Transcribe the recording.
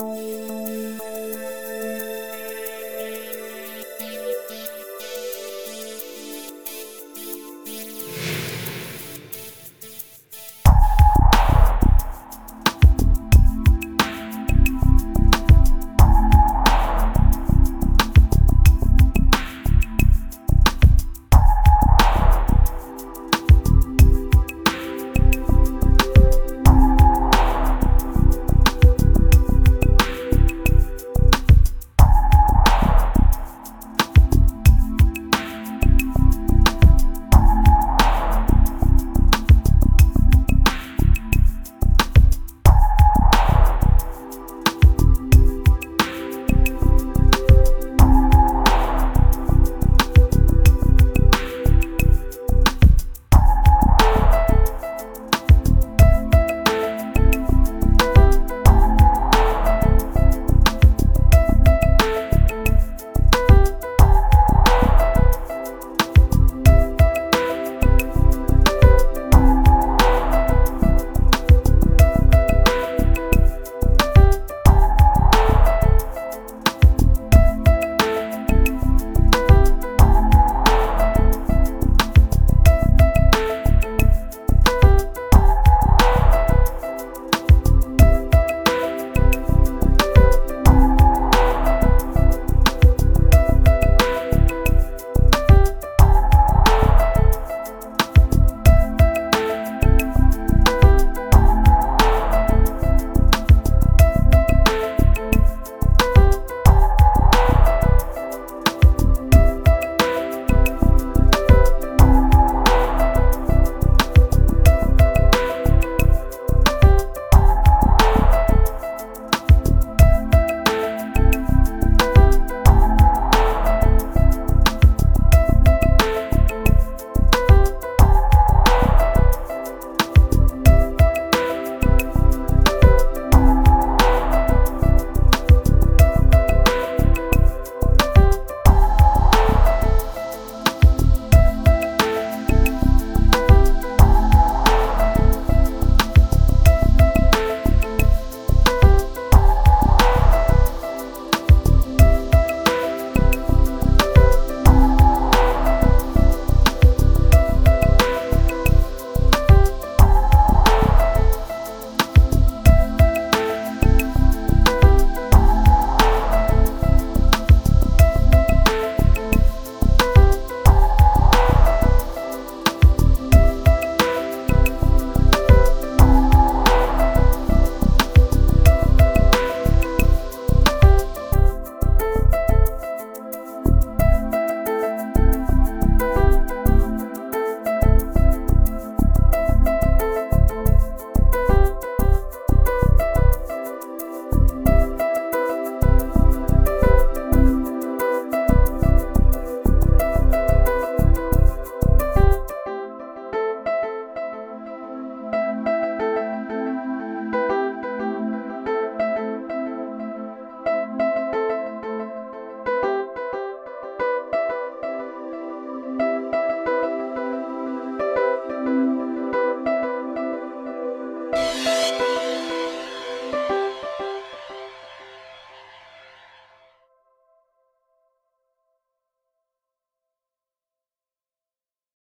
Música